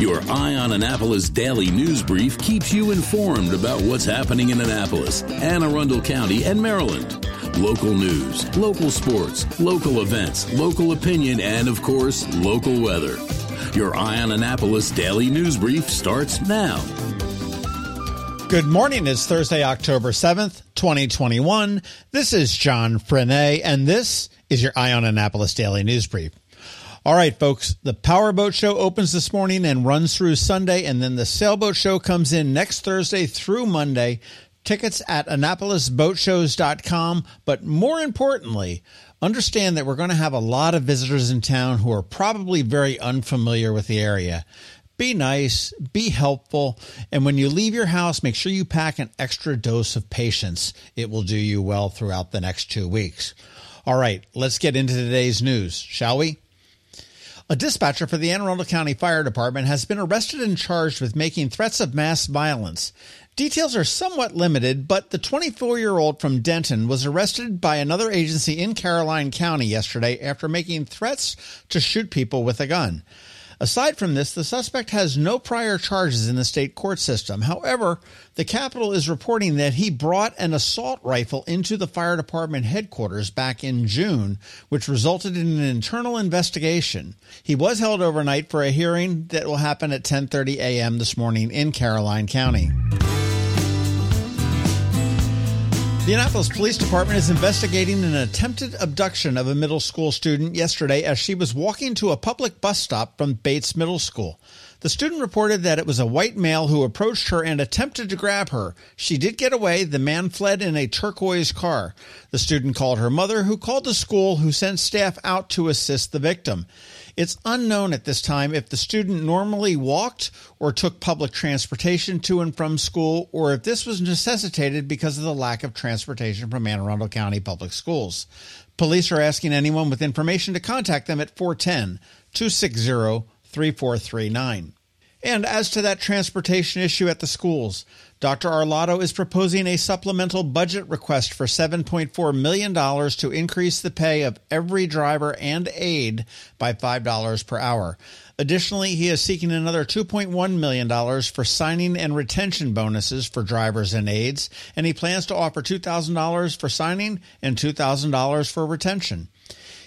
Your Eye on Annapolis daily news brief keeps you informed about what's happening in Annapolis, Anne Arundel County, and Maryland. Local news, local sports, local events, local opinion, and of course, local weather. Your Eye on Annapolis daily news brief starts now. Good morning. It's Thursday, October 7th, 2021. This is John Frenaye, and this is your Eye on Annapolis daily news brief. All right, folks, the Powerboat Show opens this morning and runs through Sunday, and then the Sailboat Show comes in next Thursday through Monday. Tickets at AnnapolisBoatShows.com. But more importantly, understand that we're going to have a lot of visitors in town who are probably very unfamiliar with the area. Be nice, be helpful, and when you leave your house, make sure you pack an extra dose of patience. It will do you well throughout the next two weeks. All right, let's get into today's news, shall we? A dispatcher for the Anne Arundel County Fire Department has been arrested and charged with making threats of mass violence. Details are somewhat limited, but the 24 year old from Denton was arrested by another agency in Caroline County yesterday after making threats to shoot people with a gun. Aside from this, the suspect has no prior charges in the state court system. However, the Capital is reporting that he brought an assault rifle into the fire department headquarters back in June, which resulted in an internal investigation. He was held overnight for a hearing that will happen at 10:30 a.m. this morning in Caroline County. The Annapolis Police Department is investigating an attempted abduction of a middle school student yesterday as she was walking to a public bus stop from Bates Middle School. The student reported that it was a white male who approached her and attempted to grab her. She did get away. The man fled in a turquoise car. The student called her mother, who called the school, who sent staff out to assist the victim. It's unknown at this time if the student normally walked or took public transportation to and from school, or if this was necessitated because of the lack of transportation from Anne Arundel County Public Schools. Police are asking anyone with information to contact them at 410 260 3439. And as to that transportation issue at the schools, Dr. Arlotto is proposing a supplemental budget request for $7.4 million to increase the pay of every driver and aide by $5 per hour. Additionally, he is seeking another $2.1 million for signing and retention bonuses for drivers and aides, and he plans to offer $2,000 for signing and $2,000 for retention.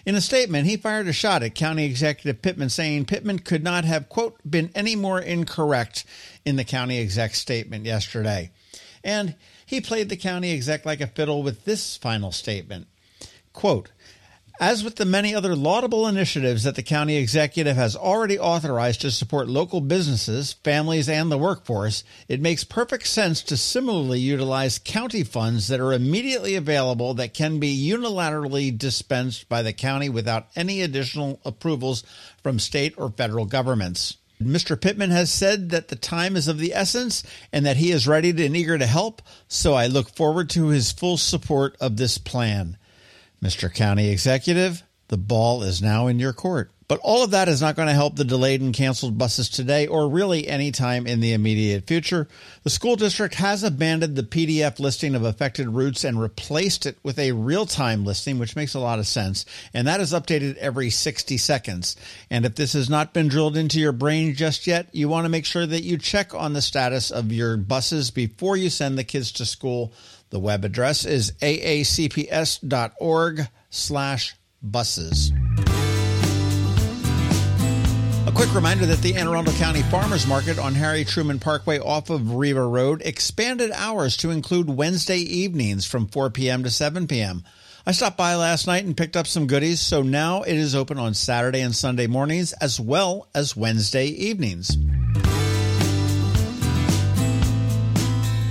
In a statement, he fired a shot at County Executive Pittman, saying Pittman could not have, quote, been any more incorrect in the county exec statement yesterday. And he played the county exec like a fiddle with this final statement. Quote, as with the many other laudable initiatives that the county executive has already authorized to support local businesses, families, and the workforce, it makes perfect sense to similarly utilize county funds that are immediately available that can be unilaterally dispensed by the county without any additional approvals from state or federal governments. Mr. Pittman has said that the time is of the essence and that he is ready and eager to help, so I look forward to his full support of this plan. Mr. County Executive, the ball is now in your court. But all of that is not going to help the delayed and canceled buses today or really any time in the immediate future. The school district has abandoned the PDF listing of affected routes and replaced it with a real time listing, which makes a lot of sense. And that is updated every 60 seconds. And if this has not been drilled into your brain just yet, you want to make sure that you check on the status of your buses before you send the kids to school. The web address is aacps.org slash buses. A quick reminder that the Anne Arundel County Farmers Market on Harry Truman Parkway off of Riva Road expanded hours to include Wednesday evenings from 4 p.m. to 7 p.m. I stopped by last night and picked up some goodies, so now it is open on Saturday and Sunday mornings as well as Wednesday evenings.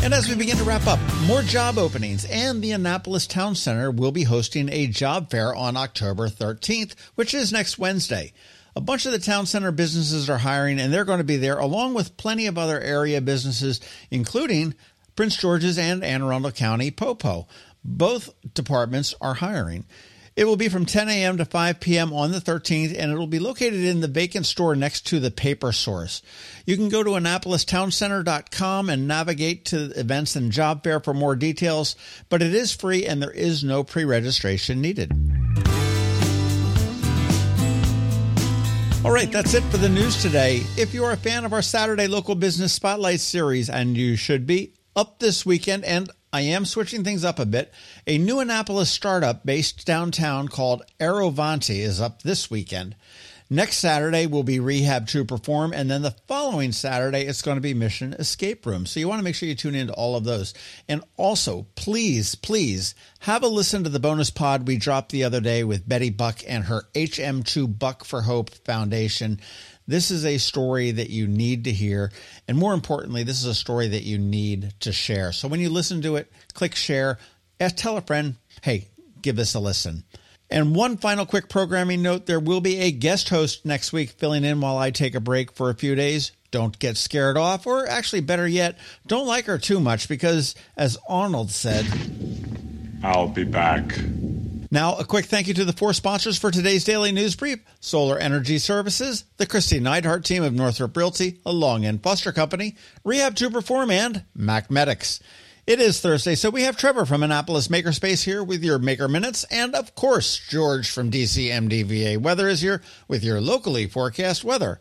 And as we begin to wrap up, more job openings and the Annapolis Town Center will be hosting a job fair on October 13th, which is next Wednesday. A bunch of the town center businesses are hiring and they're going to be there along with plenty of other area businesses, including Prince George's and Anne Arundel County Popo. Both departments are hiring. It will be from 10 a.m. to 5 p.m. on the 13th, and it will be located in the vacant store next to the paper source. You can go to AnnapolisTownCenter.com and navigate to events and job fair for more details, but it is free and there is no pre registration needed. All right, that's it for the news today. If you're a fan of our Saturday Local Business Spotlight series, and you should be, up this weekend, and I am switching things up a bit. A new Annapolis startup based downtown called Aerovanti is up this weekend. Next Saturday will be Rehab to Perform, and then the following Saturday it's going to be Mission Escape Room. So you want to make sure you tune into all of those. And also, please, please have a listen to the bonus pod we dropped the other day with Betty Buck and her HM2 Buck for Hope Foundation. This is a story that you need to hear. And more importantly, this is a story that you need to share. So when you listen to it, click share, tell a friend, hey, give this a listen. And one final quick programming note there will be a guest host next week filling in while I take a break for a few days. Don't get scared off, or actually, better yet, don't like her too much because, as Arnold said, I'll be back. Now, a quick thank you to the four sponsors for today's daily news brief Solar Energy Services, the Kristi Neidhardt team of Northrop Realty, a Long and Foster Company, Rehab to Perform, and MacMedics. It is Thursday, so we have Trevor from Annapolis Makerspace here with your Maker Minutes, and of course, George from DCMDVA Weather is here with your locally forecast weather.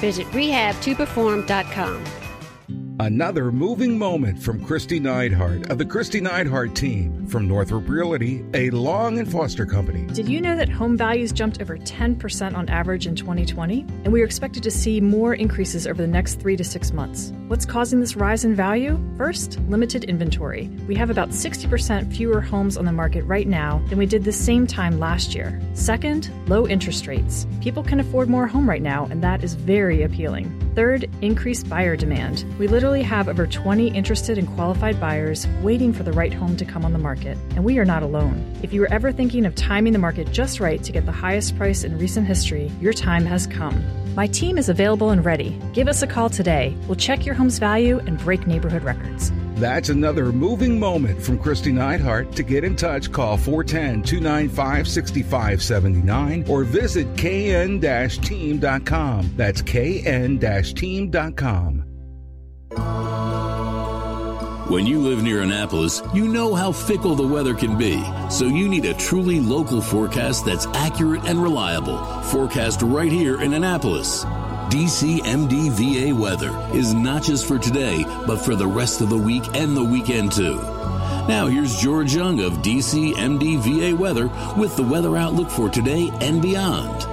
visit visit rehabtoperform.com. Another moving moment from Kristi Neidhardt of the Kristi Neidhardt team from Northrop Realty, a Long and Foster company. Did you know that home values jumped over 10% on average in 2020? And we are expected to see more increases over the next three to six months. What's causing this rise in value? First, limited inventory. We have about 60% fewer homes on the market right now than we did the same time last year. Second, low interest rates. People can afford more home right now, and that is very appealing. Third, increased buyer demand. We literally have over 20 interested and qualified buyers waiting for the right home to come on the market, and we are not alone. If you are ever thinking of timing the market just right to get the highest price in recent history, your time has come. My team is available and ready. Give us a call today. We'll check your home's value and break neighborhood records. That's another moving moment from Kristi Neidhardt. To get in touch, call 410 295 6579 or visit kn team.com. That's kn team.com. When you live near Annapolis, you know how fickle the weather can be. So you need a truly local forecast that's accurate and reliable. Forecast right here in Annapolis. DCMDVA weather is not just for today, but for the rest of the week and the weekend too. Now here's George Young of DCMDVA weather with the weather outlook for today and beyond.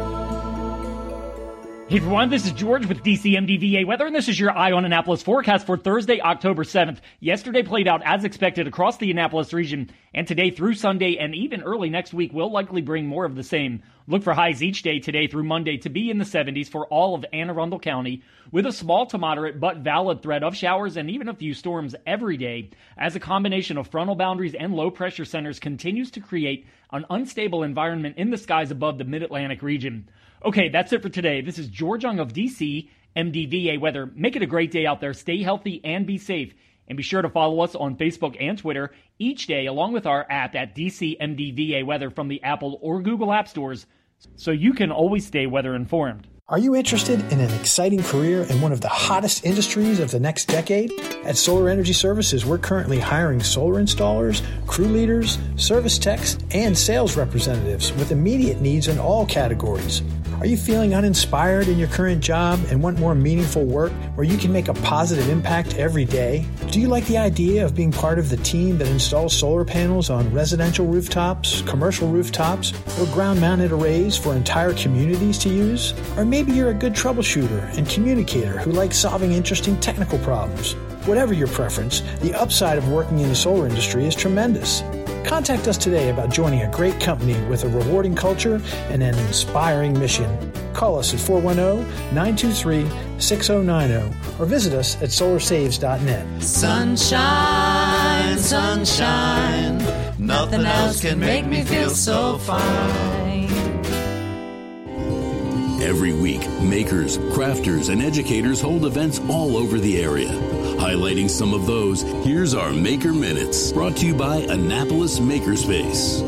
Hey everyone, this is George with DCMDVA Weather, and this is your Eye on Annapolis forecast for Thursday, October 7th. Yesterday played out as expected across the Annapolis region, and today through Sunday and even early next week will likely bring more of the same. Look for highs each day today through Monday to be in the 70s for all of Anne Arundel County, with a small to moderate but valid threat of showers and even a few storms every day, as a combination of frontal boundaries and low pressure centers continues to create an unstable environment in the skies above the mid Atlantic region. Okay, that's it for today. This is George Young of DC, MDVA Weather. Make it a great day out there. Stay healthy and be safe. And be sure to follow us on Facebook and Twitter each day, along with our app at DC MDVA Weather from the Apple or Google App Stores, so you can always stay weather informed. Are you interested in an exciting career in one of the hottest industries of the next decade? At Solar Energy Services, we're currently hiring solar installers, crew leaders, service techs, and sales representatives with immediate needs in all categories. Are you feeling uninspired in your current job and want more meaningful work where you can make a positive impact every day? Do you like the idea of being part of the team that installs solar panels on residential rooftops, commercial rooftops, or ground mounted arrays for entire communities to use? Or maybe you're a good troubleshooter and communicator who likes solving interesting technical problems. Whatever your preference, the upside of working in the solar industry is tremendous. Contact us today about joining a great company with a rewarding culture and an inspiring mission. Call us at 410 923 6090 or visit us at solarsaves.net. Sunshine, sunshine, nothing else can make me feel so fine. Every week, makers, crafters, and educators hold events all over the area. Highlighting some of those, here's our Maker Minutes, brought to you by Annapolis Makerspace.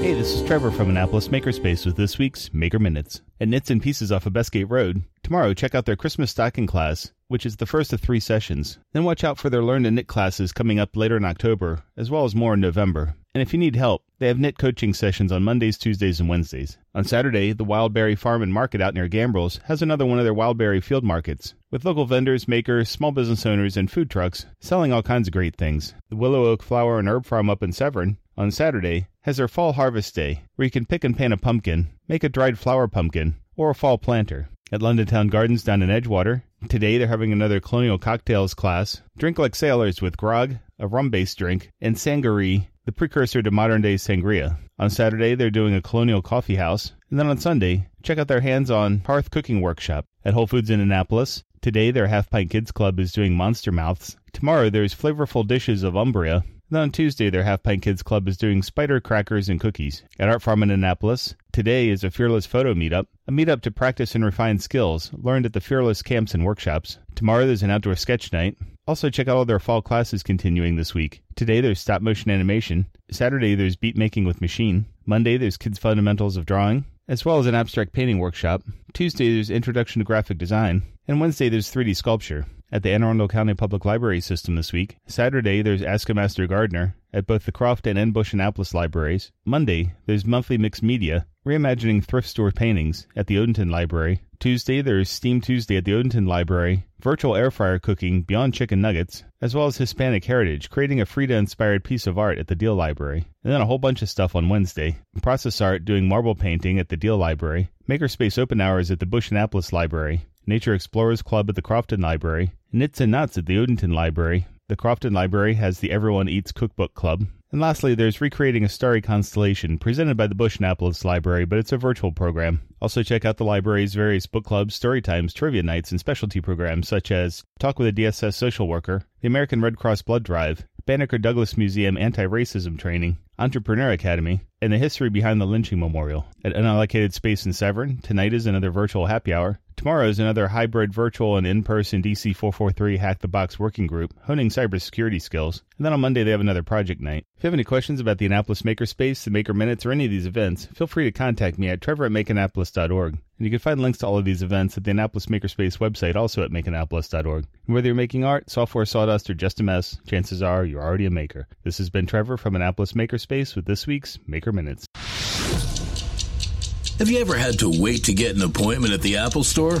Hey, this is Trevor from Annapolis Makerspace with this week's Maker Minutes. At Knits and Pieces off of Bestgate Road, tomorrow check out their Christmas stocking class, which is the first of three sessions. Then watch out for their Learn to Knit classes coming up later in October, as well as more in November. And if you need help, they have knit coaching sessions on Mondays, Tuesdays, and Wednesdays. On Saturday, the Wildberry Farm and Market out near Gambrills has another one of their Wildberry field markets, with local vendors, makers, small business owners, and food trucks selling all kinds of great things. The Willow Oak Flower and Herb Farm up in Severn on Saturday has their Fall Harvest Day, where you can pick and pan a pumpkin, make a dried flower pumpkin, or a fall planter. At London Town Gardens down in Edgewater, today they're having another colonial cocktails class. Drink like sailors with grog, a rum based drink, and sangaree, the precursor to modern day sangria. On Saturday, they're doing a colonial coffee house. And then on Sunday, check out their hands on hearth cooking workshop at Whole Foods in Annapolis. Today, their Half Pint Kids Club is doing monster mouths. Tomorrow, there's flavorful dishes of Umbria. Then on Tuesday, their Half Pint Kids Club is doing spider crackers and cookies. At Art Farm in Annapolis, today is a Fearless Photo Meetup, a meetup to practice and refine skills learned at the Fearless camps and workshops. Tomorrow, there's an outdoor sketch night. Also, check out all their fall classes continuing this week. Today, there's stop motion animation. Saturday, there's beat making with machine. Monday, there's kids' fundamentals of drawing, as well as an abstract painting workshop. Tuesday, there's introduction to graphic design. And Wednesday, there's 3D sculpture at the Anne Arundel County Public Library System this week. Saturday, there's Ask a Master Gardener at both the Croft and Enbush Annapolis libraries. Monday, there's monthly mixed media, reimagining thrift store paintings at the Odenton Library. Tuesday, there's Steam Tuesday at the Odenton Library, virtual air fryer cooking beyond chicken nuggets, as well as Hispanic heritage, creating a Frida inspired piece of art at the Deale Library. And then a whole bunch of stuff on Wednesday. Process art doing marble painting at the Deale Library, Makerspace open hours at the Bush Annapolis Library, Nature Explorers Club at the Crofton Library, Knits and Knots at the Odenton Library. The Crofton Library has the Everyone Eats Cookbook Club. And lastly, there's Recreating a Starry Constellation, presented by the Bush Annapolis Library, but it's a virtual program. Also, check out the library's various book clubs, story times, trivia nights, and specialty programs such as Talk with a DSS Social Worker, the American Red Cross Blood Drive, Banneker Douglass Museum Anti Racism Training, Entrepreneur Academy, and the history behind the lynching memorial. At Unallocated Space in Severn, tonight is another virtual happy hour. Tomorrow is another hybrid virtual and in person DC 443 Hack the Box working group, honing cybersecurity skills. And then on Monday, they have another project night. If you have any questions about the Annapolis Makerspace, the Maker Minutes, or any of these events, feel free to contact me at trevor at makeannapolis.org. And you can find links to all of these events at the Annapolis Makerspace website, also at makeannapolis.org. And whether you're making art, software, sawdust, or just a mess, chances are you're already a maker. This has been Trevor from Annapolis Makerspace with this week's Maker Minutes. Have you ever had to wait to get an appointment at the Apple Store?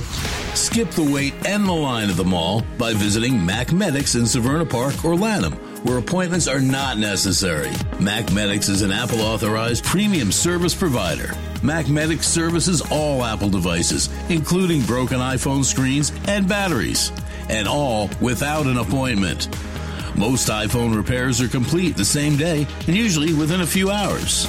Skip the wait and the line at the mall by visiting MacMedics in Severna Park or Lanham, where appointments are not necessary. MacMedics is an Apple authorized premium service provider. MacMedics services all Apple devices, including broken iPhone screens and batteries, and all without an appointment. Most iPhone repairs are complete the same day and usually within a few hours.